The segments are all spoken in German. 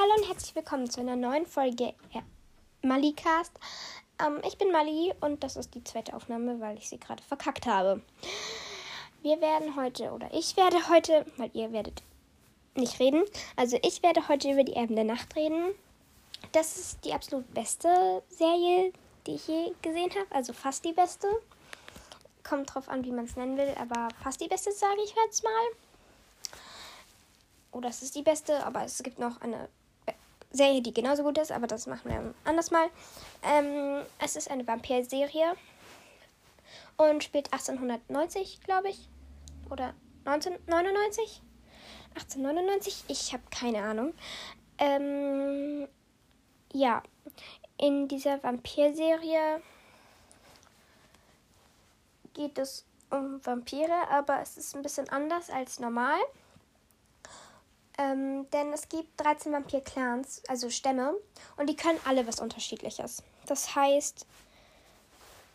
Hallo und herzlich willkommen zu einer neuen Folge Malicast. Ähm, ich bin Mali und das ist die zweite Aufnahme, weil ich sie gerade verkackt habe. Wir werden heute, oder ich werde heute, weil ihr werdet nicht reden, also ich werde heute über die Erben der Nacht reden. Das ist die absolut beste Serie, die ich je gesehen habe, also fast die beste. Kommt drauf an, wie man es nennen will, aber fast die beste, sage ich jetzt mal. Oder es ist die beste, aber es gibt noch eine Serie, die genauso gut ist, aber das machen wir anders mal. Ähm, es ist eine Vampir-Serie und spielt 1890, glaube ich. Oder 1999? 1899? Ich habe keine Ahnung. Ähm, ja, in dieser Vampir-Serie geht es um Vampire, aber es ist ein bisschen anders als normal. Ähm, denn es gibt 13 Vampir-Clans, also Stämme, und die können alle was Unterschiedliches. Das heißt,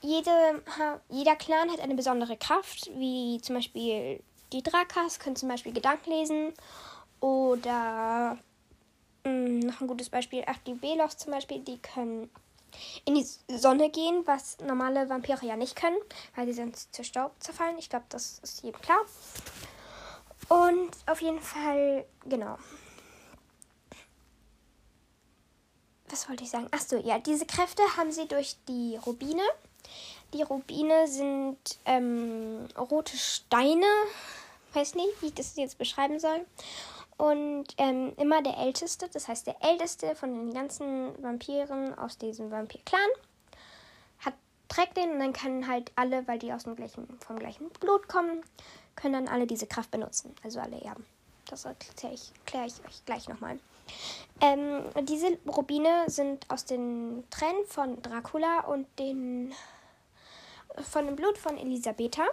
jede, jeder Clan hat eine besondere Kraft, wie zum Beispiel die Drakas können zum Beispiel Gedanken lesen oder mh, hm, noch ein gutes Beispiel, ach, die Belos zum Beispiel, die können in die Sonne gehen, was normale Vampire ja nicht können, weil sie sonst zu Staub zerfallen. Ich glaube, das ist jedem klar. Und auf jeden Fall, genau. Was wollte ich sagen? Achso, ja, diese Kräfte haben sie durch die Rubine. Die Rubine sind ähm, rote Steine. Weiß nicht, wie ich das jetzt beschreiben soll. Und ähm, immer der Älteste, das heißt der Älteste von den ganzen Vampiren aus diesem Vampir-Clan, hat, trägt den und dann können halt alle, weil die aus dem gleichen, vom gleichen Blut kommen, können dann alle diese Kraft benutzen. Also alle Erben. Das erkläre ich, erklär ich euch gleich nochmal. Ähm, diese Rubine sind aus den Tränen von Dracula und den, von dem Blut von Elisabetha.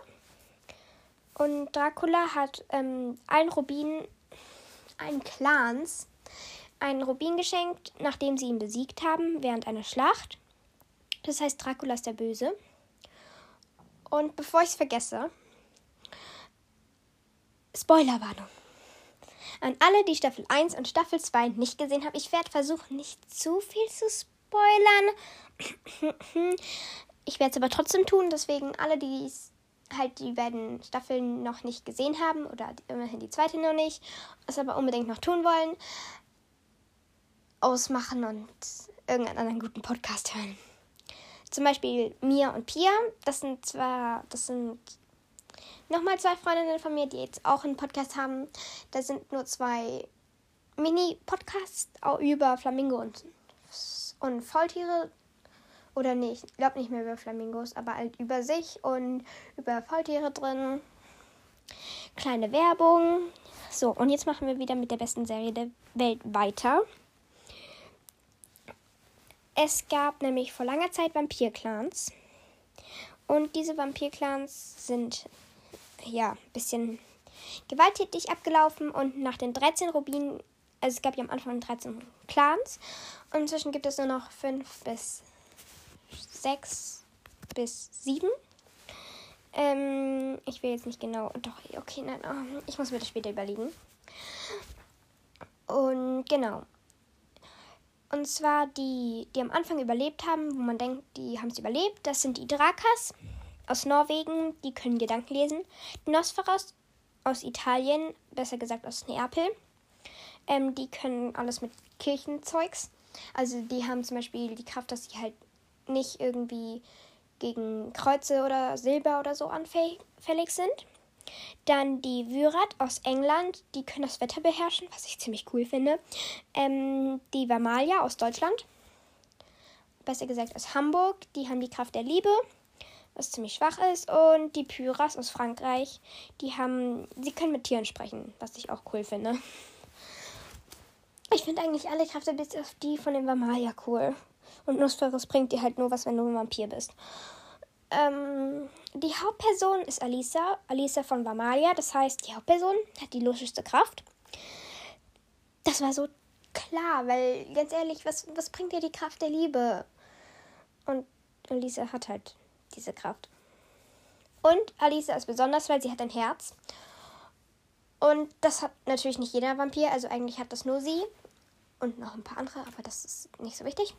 Und Dracula hat ähm, allen Rubinen, allen Clans, einen Rubin geschenkt, nachdem sie ihn besiegt haben während einer Schlacht. Das heißt, Dracula ist der Böse. Und bevor ich es vergesse, Spoilerwarnung. An alle, die Staffel 1 und Staffel 2 nicht gesehen haben, ich werde versuchen, nicht zu viel zu spoilern. Ich werde es aber trotzdem tun, deswegen alle, die halt die beiden Staffeln noch nicht gesehen haben oder immerhin die zweite noch nicht, es aber unbedingt noch tun wollen, ausmachen und irgendeinen anderen guten Podcast hören. Zum Beispiel Mia und Pia, das sind zwar, das sind nochmal zwei Freundinnen von mir, die jetzt auch einen Podcast haben. Da sind nur zwei Mini-Podcasts über Flamingo und, und Faultiere. Oder nicht, ich glaube nicht mehr über Flamingos, aber halt über sich und über Faultiere drin. Kleine Werbung. So, und jetzt machen wir wieder mit der besten Serie der Welt weiter. Es gab nämlich vor langer Zeit Vampir-Clans. Und diese Vampir-Clans sind ja, ein bisschen gewalttätig abgelaufen und nach den 13 Rubinen, also es gab ja am Anfang 13 Clans und inzwischen gibt es nur noch 5 bis 6 bis 7. Ähm, ich will jetzt nicht genau, doch, okay, nein, oh, ich muss mir das später überlegen. Und genau. Und zwar die, die am Anfang überlebt haben, wo man denkt, die haben es überlebt, das sind die Drakas aus Norwegen, die können Gedanken lesen. Die Nosferos aus Italien, besser gesagt aus Neapel, ähm, die können alles mit Kirchenzeugs. Also die haben zum Beispiel die Kraft, dass sie halt nicht irgendwie gegen Kreuze oder Silber oder so anfällig sind. Dann die Vyrat aus England, die können das Wetter beherrschen, was ich ziemlich cool finde. Ähm, die Vamalia aus Deutschland, besser gesagt aus Hamburg, die haben die Kraft der Liebe was ziemlich schwach ist. Und die Pyras aus Frankreich, die haben, sie können mit Tieren sprechen, was ich auch cool finde. Ich finde eigentlich alle Kräfte bis auf die von dem Vamalia cool. Und Nosferus bringt dir halt nur was, wenn du ein Vampir bist. Ähm, die Hauptperson ist Alisa, Alisa von Vamalia. Das heißt, die Hauptperson hat die logischste Kraft. Das war so klar, weil ganz ehrlich, was, was bringt dir die Kraft der Liebe? Und Alisa hat halt diese Kraft. Und Alisa ist besonders, weil sie hat ein Herz. Und das hat natürlich nicht jeder Vampir, also eigentlich hat das nur sie. und noch ein paar andere, aber das ist nicht so wichtig.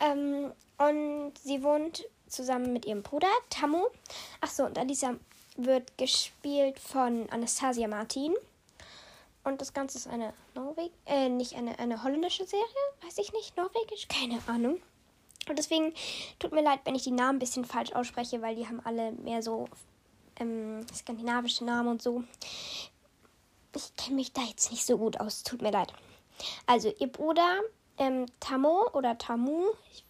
Ähm, und sie wohnt zusammen mit ihrem Bruder Tamu. Achso, und Alisa wird gespielt von Anastasia Martin. Und das Ganze ist eine Norweg äh, nicht eine, eine holländische Serie, weiß ich nicht, norwegisch, keine Ahnung. Und deswegen tut mir leid, wenn ich die Namen ein bisschen falsch ausspreche, weil die haben alle mehr so ähm, skandinavische Namen und so. Ich kenne mich da jetzt nicht so gut aus, tut mir leid. Also, ihr Bruder ähm, Tamo oder Tamu, ich,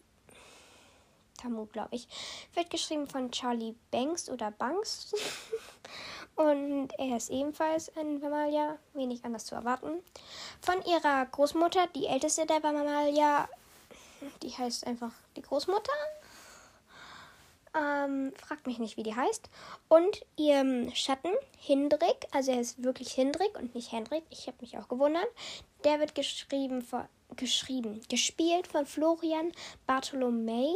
Tamu glaube ich, wird geschrieben von Charlie Banks oder Banks. Und er ist ebenfalls ein Vamalia, wenig anders zu erwarten. Von ihrer Großmutter, die älteste der Vamalia, die heißt einfach die Großmutter. Ähm, fragt mich nicht, wie die heißt. Und ihrem Schatten, Hindrik, also er ist wirklich Hindrik und nicht Hendrik, ich habe mich auch gewundert. Der wird geschrieben, von, geschrieben, gespielt von Florian Bartholomei.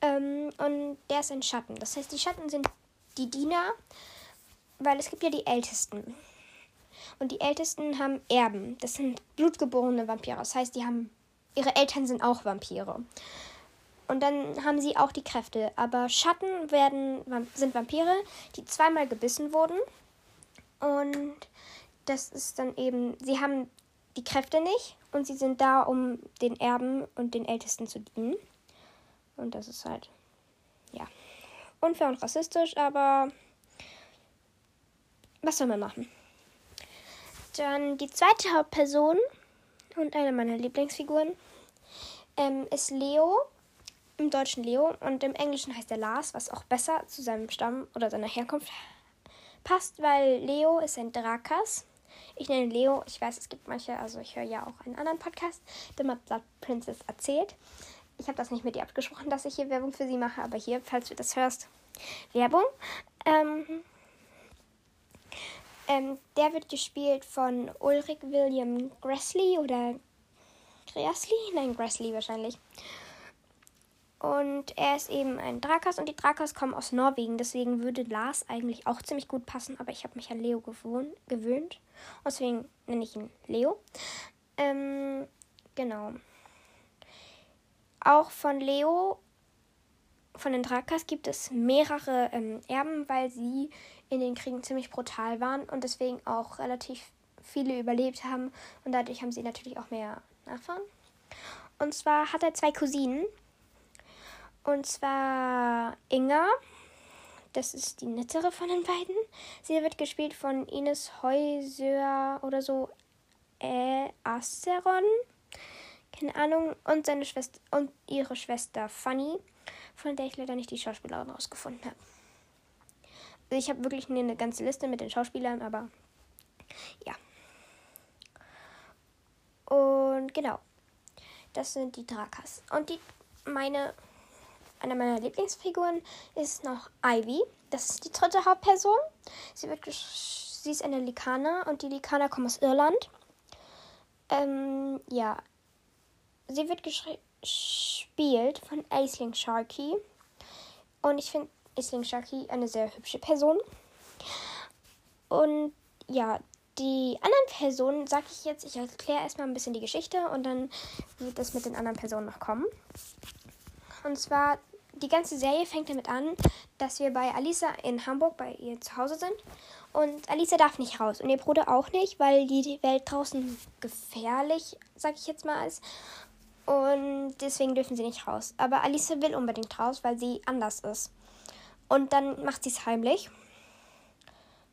Ähm, und der ist ein Schatten. Das heißt, die Schatten sind die Diener, weil es gibt ja die Ältesten. Und die Ältesten haben Erben. Das sind blutgeborene Vampire. Das heißt, die haben ihre Eltern sind auch Vampire. Und dann haben sie auch die Kräfte. Aber Schatten werden, sind Vampire, die zweimal gebissen wurden. Und das ist dann eben, sie haben die Kräfte nicht und sie sind da, um den Erben und den Ältesten zu dienen. Und das ist halt, ja, unfair und rassistisch, aber was soll man machen? Dann die zweite Hauptperson und eine meiner Lieblingsfiguren ähm, ist Leo. Im Deutschen Leo und im Englischen heißt er Lars, was auch besser zu seinem Stamm oder seiner Herkunft passt, weil Leo ist ein Drakas. Ich nenne Leo, ich weiß, es gibt manche, also ich höre ja auch einen anderen Podcast, der mal Blood Princess erzählt. Ich habe das nicht mit dir abgesprochen, dass ich hier Werbung für sie mache, aber hier, falls du das hörst, Werbung. Ähm, ähm, der wird gespielt von Ulrich William Grassley oder Grassley? Nein, Grassley wahrscheinlich. Und er ist eben ein Drakas und die Drakas kommen aus Norwegen. Deswegen würde Lars eigentlich auch ziemlich gut passen. Aber ich habe mich an Leo gewohnt, gewöhnt. Deswegen nenne ich ihn Leo. Ähm, genau. Auch von Leo, von den Drakas, gibt es mehrere ähm, Erben, weil sie in den Kriegen ziemlich brutal waren und deswegen auch relativ viele überlebt haben. Und dadurch haben sie natürlich auch mehr Nachfahren. Und zwar hat er zwei Cousinen. Und zwar Inga. Das ist die nettere von den beiden. Sie wird gespielt von Ines Häuser oder so. Äh, Aceron. Keine Ahnung. Und seine Schwester und ihre Schwester Fanny, von der ich leider nicht die Schauspielerin rausgefunden habe. Also ich habe wirklich eine ganze Liste mit den Schauspielern, aber ja. Und genau. Das sind die Drakas. Und die meine eine meiner Lieblingsfiguren ist noch Ivy. Das ist die dritte Hauptperson. Sie wird sie ist eine Likaner und die Likaner kommen aus Irland. Ähm, ja. Sie wird gespielt von Aisling Sharkey. Und ich finde Isling Sharkey eine sehr hübsche Person. Und ja, die anderen Personen sage ich jetzt, ich erkläre erstmal ein bisschen die Geschichte und dann wird das mit den anderen Personen noch kommen. Und zwar, die ganze Serie fängt damit an, dass wir bei Alisa in Hamburg bei ihr zu Hause sind. Und Alisa darf nicht raus und ihr Bruder auch nicht, weil die Welt draußen gefährlich, sage ich jetzt mal, ist. Und deswegen dürfen sie nicht raus. Aber Alisa will unbedingt raus, weil sie anders ist. Und dann macht sie es heimlich.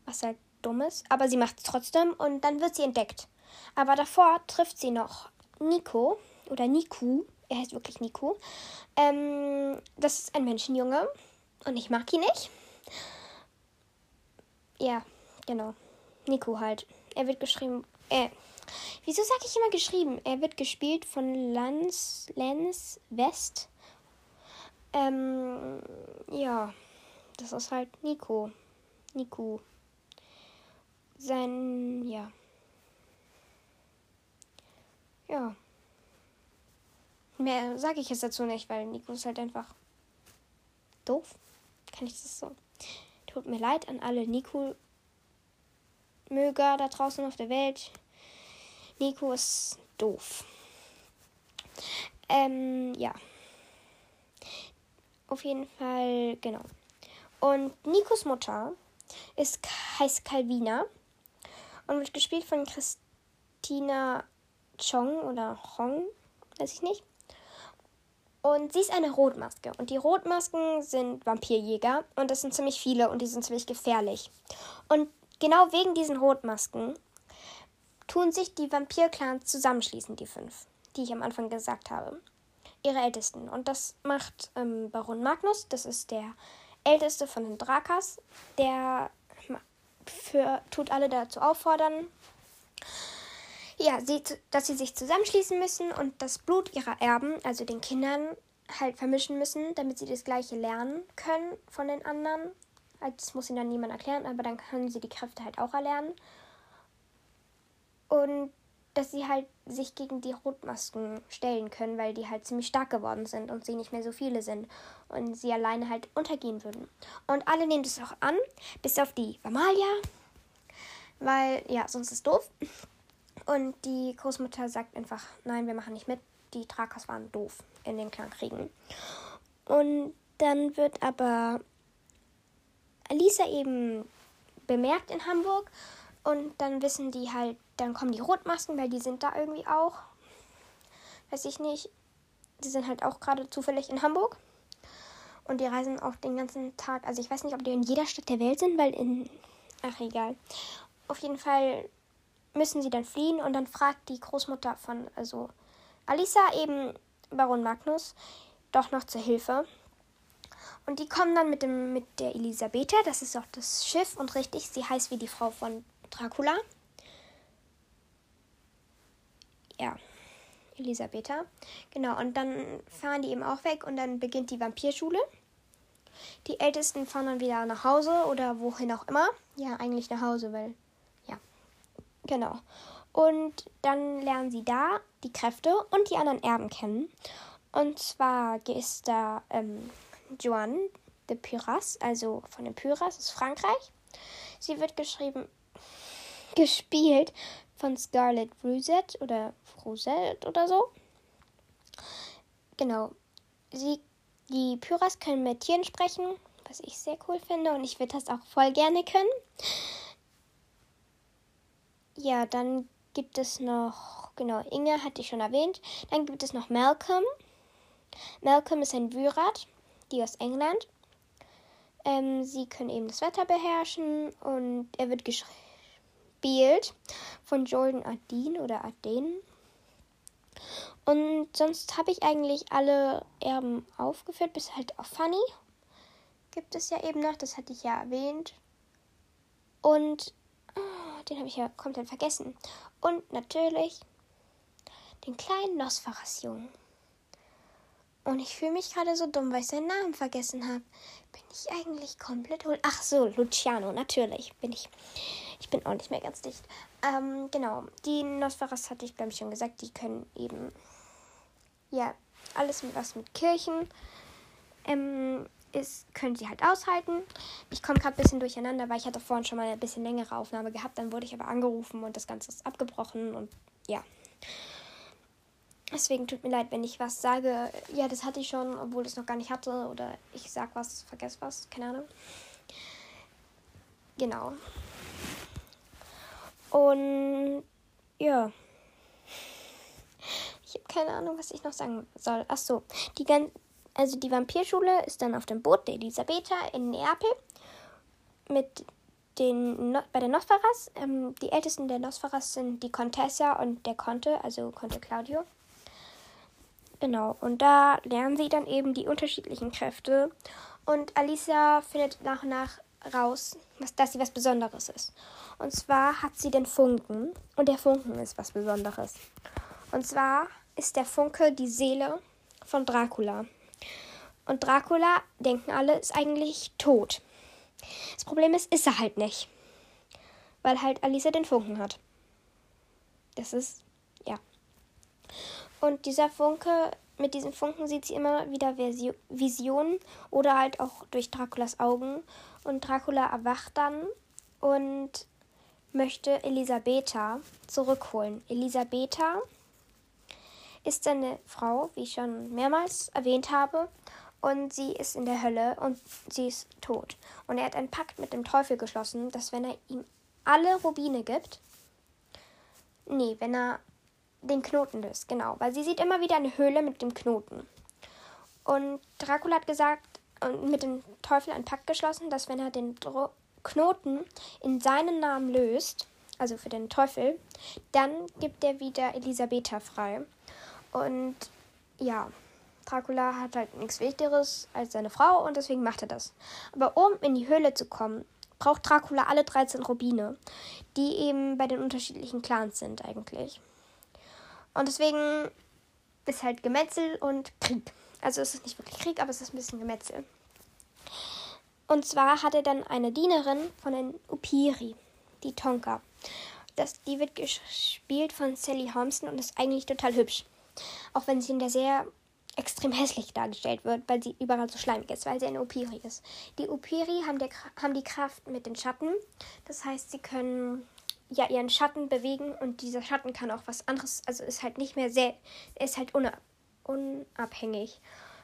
Was halt dumm ist. Aber sie macht es trotzdem und dann wird sie entdeckt. Aber davor trifft sie noch Nico oder Niku. Er heißt wirklich Niku. Ähm, das ist ein Menschenjunge. Und ich mag ihn nicht. Ja, genau. Niku halt. Er wird geschrieben. Äh, wieso sage ich immer geschrieben? Er wird gespielt von Lance, Lance West. Ähm, ja. Das ist halt Nico. Nico. Sein, ja. Ja. Mehr sage ich jetzt dazu nicht, weil Nico ist halt einfach doof. Kann ich das so? Tut mir leid an alle Nico-Möger da draußen auf der Welt. Nico ist doof. Ähm, ja. Auf jeden Fall, genau. Und Nikos Mutter ist, heißt Calvina und wird gespielt von Christina Chong oder Hong, weiß ich nicht. Und sie ist eine Rotmaske. Und die Rotmasken sind Vampirjäger. Und das sind ziemlich viele und die sind ziemlich gefährlich. Und genau wegen diesen Rotmasken tun sich die Vampir-Clans zusammenschließen, die fünf, die ich am Anfang gesagt habe. Ihre Ältesten. Und das macht ähm, Baron Magnus. Das ist der älteste von den Drakas. Der für, tut alle dazu auffordern, ja, sie, dass sie sich zusammenschließen müssen und das Blut ihrer Erben, also den Kindern, halt vermischen müssen, damit sie das Gleiche lernen können von den anderen. Das muss ihnen dann niemand erklären, aber dann können sie die Kräfte halt auch erlernen. Und dass sie halt sich gegen die Rotmasken stellen können, weil die halt ziemlich stark geworden sind und sie nicht mehr so viele sind und sie alleine halt untergehen würden. Und alle nehmen das auch an, bis auf die Vamalia, weil ja, sonst ist doof. Und die Großmutter sagt einfach, nein, wir machen nicht mit. Die Trakas waren doof in den Clankriegen. Und dann wird aber Alisa eben bemerkt in Hamburg. Und dann wissen die halt, dann kommen die Rotmasken, weil die sind da irgendwie auch. Weiß ich nicht. Die sind halt auch gerade zufällig in Hamburg. Und die reisen auch den ganzen Tag. Also ich weiß nicht, ob die in jeder Stadt der Welt sind, weil in. Ach egal. Auf jeden Fall müssen sie dann fliehen und dann fragt die Großmutter von, also Alisa eben Baron Magnus doch noch zur Hilfe. Und die kommen dann mit, dem, mit der Elisabetha, das ist auch das Schiff und richtig, sie heißt wie die Frau von Dracula. Ja, Elisabetha. Genau, und dann fahren die eben auch weg und dann beginnt die Vampirschule. Die Ältesten fahren dann wieder nach Hause oder wohin auch immer. Ja, eigentlich nach Hause, weil Genau. Und dann lernen sie da die Kräfte und die anderen Erben kennen. Und zwar ist da ähm, Joanne de Pyras, also von den Pyras aus Frankreich. Sie wird geschrieben, gespielt von Scarlett Rosette oder Rosette oder so. Genau. Sie, die Pyras können mit Tieren sprechen, was ich sehr cool finde und ich würde das auch voll gerne können. Ja, dann gibt es noch, genau, Inge hatte ich schon erwähnt. Dann gibt es noch Malcolm. Malcolm ist ein Wyrat, die aus England. Ähm, sie können eben das Wetter beherrschen und er wird gespielt von Jordan Ardeen oder Arden. Und sonst habe ich eigentlich alle Erben aufgeführt, bis halt auf Funny. Gibt es ja eben noch, das hatte ich ja erwähnt. Und den habe ich ja komplett vergessen. Und natürlich den kleinen Nosferas-Jungen. Und ich fühle mich gerade so dumm, weil ich seinen Namen vergessen habe. Bin ich eigentlich komplett hohl? Ach so, Luciano, natürlich bin ich. Ich bin auch nicht mehr ganz dicht. Ähm, genau. Die Nosferas hatte ich, glaube ich, schon gesagt. Die können eben, ja, alles was mit Kirchen. Ähm, ist, können sie halt aushalten. Ich komme gerade ein bisschen durcheinander, weil ich hatte vorhin schon mal eine bisschen längere Aufnahme gehabt. Dann wurde ich aber angerufen und das Ganze ist abgebrochen und ja. Deswegen tut mir leid, wenn ich was sage. Ja, das hatte ich schon, obwohl ich es noch gar nicht hatte. Oder ich sag was, vergesse was, keine Ahnung. Genau. Und ja. Ich habe keine Ahnung, was ich noch sagen soll. Ach so, die ganzen also die Vampirschule ist dann auf dem Boot der Elisabetha in Neapel mit den no bei den Nosferas. Ähm, die ältesten der Nosferas sind die Contessa und der Conte, also Conte Claudio. Genau, und da lernen sie dann eben die unterschiedlichen Kräfte. Und Alicia findet nach und nach raus, was, dass sie was Besonderes ist. Und zwar hat sie den Funken. Und der Funken ist was Besonderes. Und zwar ist der Funke die Seele von Dracula. Und Dracula, denken alle, ist eigentlich tot. Das Problem ist, ist er halt nicht. Weil halt Alisa den Funken hat. Das ist, ja. Und dieser Funke, mit diesem Funken sieht sie immer wieder Visionen oder halt auch durch Draculas Augen. Und Dracula erwacht dann und möchte Elisabetha zurückholen. Elisabetha ist seine Frau, wie ich schon mehrmals erwähnt habe, und sie ist in der Hölle und sie ist tot. Und er hat einen Pakt mit dem Teufel geschlossen, dass wenn er ihm alle Rubine gibt, nee, wenn er den Knoten löst, genau, weil sie sieht immer wieder eine Höhle mit dem Knoten. Und Dracula hat gesagt mit dem Teufel einen Pakt geschlossen, dass wenn er den Dro Knoten in seinen Namen löst, also für den Teufel, dann gibt er wieder Elisabetha frei. Und ja, Dracula hat halt nichts Wichtigeres als seine Frau und deswegen macht er das. Aber um in die Höhle zu kommen, braucht Dracula alle 13 Rubine, die eben bei den unterschiedlichen Clans sind eigentlich. Und deswegen ist halt Gemetzel und Krieg. Also es ist nicht wirklich Krieg, aber es ist ein bisschen Gemetzel. Und zwar hat er dann eine Dienerin von den Upiri, die Tonka. Das, die wird gespielt von Sally Holmeston und ist eigentlich total hübsch. Auch wenn sie in der sehr extrem hässlich dargestellt wird, weil sie überall so schleimig ist, weil sie eine Upiri ist. Die Upiri haben, der, haben die Kraft mit den Schatten. Das heißt, sie können ja ihren Schatten bewegen und dieser Schatten kann auch was anderes, also ist halt nicht mehr sehr, ist halt unabhängig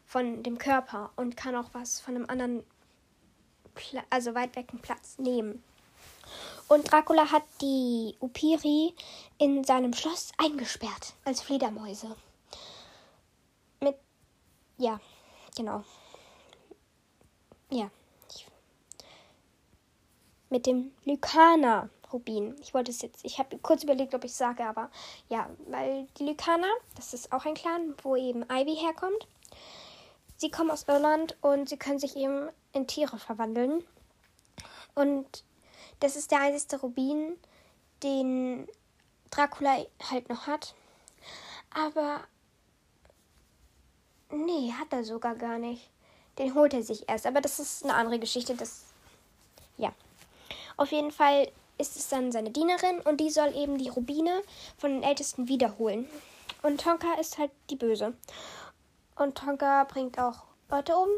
von dem Körper und kann auch was von einem anderen, Pla also weit weg Platz nehmen. Und Dracula hat die Upiri in seinem Schloss eingesperrt als Fledermäuse. Mit, ja, genau. Ja. Mit dem Lykaner. Rubin. Ich wollte es jetzt, ich habe kurz überlegt, ob ich es sage, aber ja, weil die Lykaner, das ist auch ein Clan, wo eben Ivy herkommt. Sie kommen aus Irland und sie können sich eben in Tiere verwandeln. Und das ist der einzige Rubin, den Dracula halt noch hat. Aber nee, hat er sogar gar nicht. Den holt er sich erst. Aber das ist eine andere Geschichte. Das ja. Auf jeden Fall ist es dann seine Dienerin und die soll eben die Rubine von den Ältesten wiederholen. Und Tonka ist halt die Böse. Und Tonka bringt auch Leute um,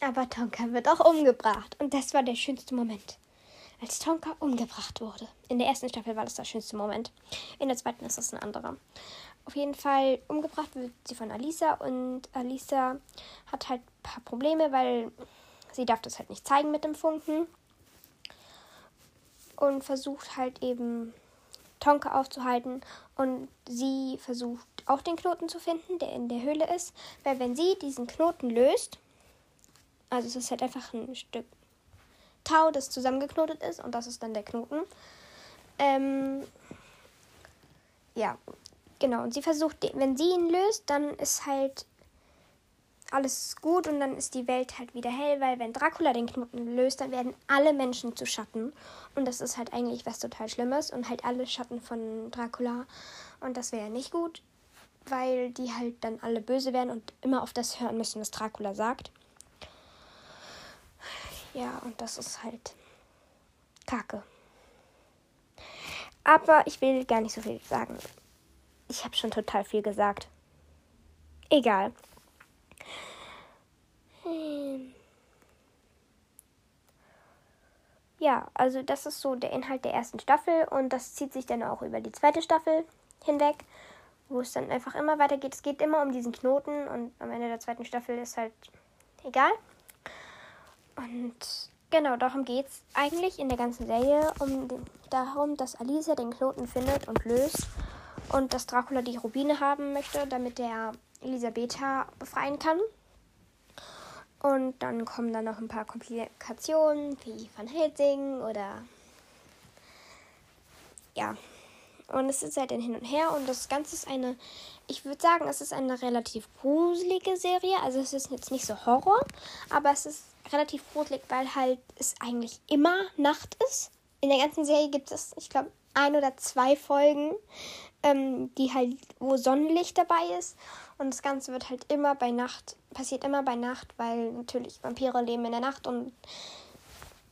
aber Tonka wird auch umgebracht. Und das war der schönste Moment. Als Tonka umgebracht wurde. In der ersten Staffel war das der schönste Moment. In der zweiten ist das ein anderer. Auf jeden Fall umgebracht wird sie von Alisa und Alisa hat halt ein paar Probleme, weil sie darf das halt nicht zeigen mit dem Funken und versucht halt eben Tonka aufzuhalten und sie versucht auch den Knoten zu finden, der in der Höhle ist, weil wenn sie diesen Knoten löst, also es ist halt einfach ein Stück Tau, das zusammengeknotet ist und das ist dann der Knoten. Ähm, ja, genau. Und sie versucht, wenn sie ihn löst, dann ist halt alles gut und dann ist die Welt halt wieder hell, weil wenn Dracula den Knoten löst, dann werden alle Menschen zu Schatten. Und das ist halt eigentlich was total Schlimmes und halt alle Schatten von Dracula. Und das wäre nicht gut, weil die halt dann alle böse werden und immer auf das hören müssen, was Dracula sagt. Ja, und das ist halt Kacke. Aber ich will gar nicht so viel sagen. Ich habe schon total viel gesagt. Egal. Ja, also das ist so der Inhalt der ersten Staffel und das zieht sich dann auch über die zweite Staffel hinweg, wo es dann einfach immer weitergeht. Es geht immer um diesen Knoten und am Ende der zweiten Staffel ist halt egal. Und genau, darum geht es eigentlich in der ganzen Serie, um den, darum, dass Alicia den Knoten findet und löst und dass Dracula die Rubine haben möchte, damit er Elisabetha befreien kann. Und dann kommen dann noch ein paar Komplikationen wie Van Helsing oder ja. Und es ist halt ein Hin und Her und das Ganze ist eine, ich würde sagen, es ist eine relativ gruselige Serie. Also es ist jetzt nicht so Horror, aber es ist relativ gruselig, weil halt es eigentlich immer Nacht ist. In der ganzen Serie gibt es, ich glaube, ein oder zwei Folgen, ähm, die halt, wo Sonnenlicht dabei ist. Und das Ganze wird halt immer bei Nacht, passiert immer bei Nacht, weil natürlich Vampire leben in der Nacht und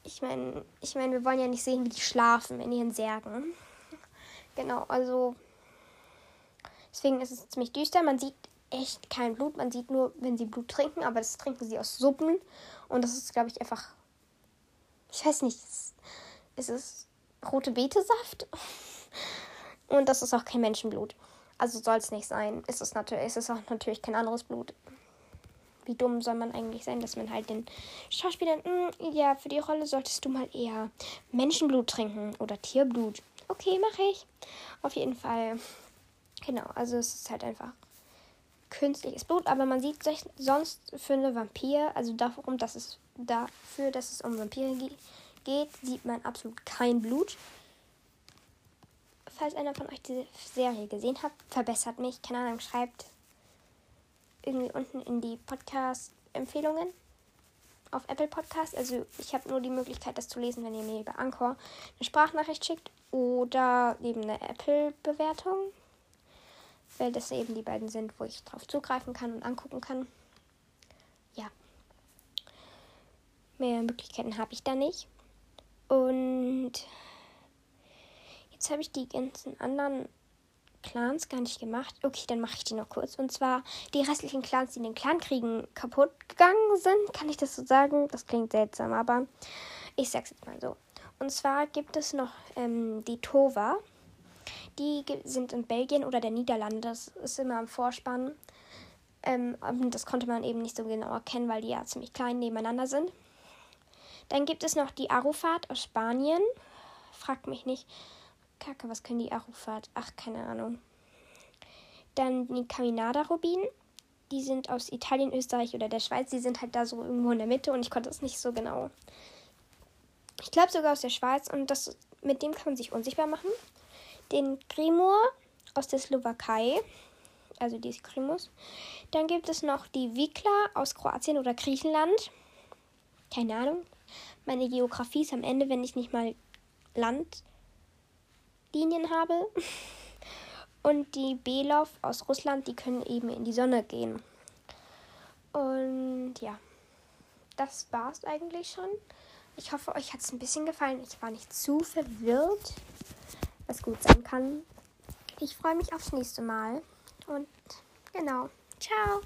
ich meine, ich meine, wir wollen ja nicht sehen, wie die schlafen in ihren Särgen. Genau, also deswegen ist es ziemlich düster. Man sieht echt kein Blut. Man sieht nur, wenn sie Blut trinken, aber das trinken sie aus Suppen. Und das ist, glaube ich, einfach. Ich weiß nicht. Es ist rote Betesaft. Und das ist auch kein Menschenblut. Also soll es nicht sein. Ist es ist es auch natürlich kein anderes Blut. Wie dumm soll man eigentlich sein, dass man halt den Schauspielern, mh, hm, ja, für die Rolle solltest du mal eher Menschenblut trinken oder Tierblut. Okay, mache ich. Auf jeden Fall. Genau, also es ist halt einfach künstliches Blut, aber man sieht sonst für eine Vampir, also darum, dass es dafür, dass es um Vampire geht, sieht man absolut kein Blut. Falls einer von euch diese Serie gesehen hat, verbessert mich, keine Ahnung, schreibt irgendwie unten in die Podcast-Empfehlungen auf Apple Podcast. Also ich habe nur die Möglichkeit, das zu lesen, wenn ihr mir über Anchor eine Sprachnachricht schickt oder eben eine Apple-Bewertung weil das eben die beiden sind, wo ich drauf zugreifen kann und angucken kann. Ja. Mehr Möglichkeiten habe ich da nicht. Und jetzt habe ich die ganzen anderen Clans gar nicht gemacht. Okay, dann mache ich die noch kurz. Und zwar die restlichen Clans, die in den Clankriegen kaputt gegangen sind. Kann ich das so sagen? Das klingt seltsam, aber ich sag's jetzt mal so. Und zwar gibt es noch ähm, die Tova. Die sind in Belgien oder der Niederlande. Das ist immer am Vorspann. Ähm, das konnte man eben nicht so genau erkennen, weil die ja ziemlich klein nebeneinander sind. Dann gibt es noch die Arufat aus Spanien. Fragt mich nicht. Kacke, was können die Arufat? Ach, keine Ahnung. Dann die Caminada-Rubinen. Die sind aus Italien, Österreich oder der Schweiz. Die sind halt da so irgendwo in der Mitte und ich konnte es nicht so genau. Ich glaube sogar aus der Schweiz und das, mit dem kann man sich unsichtbar machen den Grimur aus der Slowakei, also die Grimus. Dann gibt es noch die Wikla aus Kroatien oder Griechenland. Keine Ahnung. Meine Geografie ist am Ende, wenn ich nicht mal Landlinien habe. Und die Belov aus Russland, die können eben in die Sonne gehen. Und ja, das war's eigentlich schon. Ich hoffe, euch hat es ein bisschen gefallen. Ich war nicht zu verwirrt was gut sein kann. Ich freue mich aufs nächste Mal. Und genau. Ciao.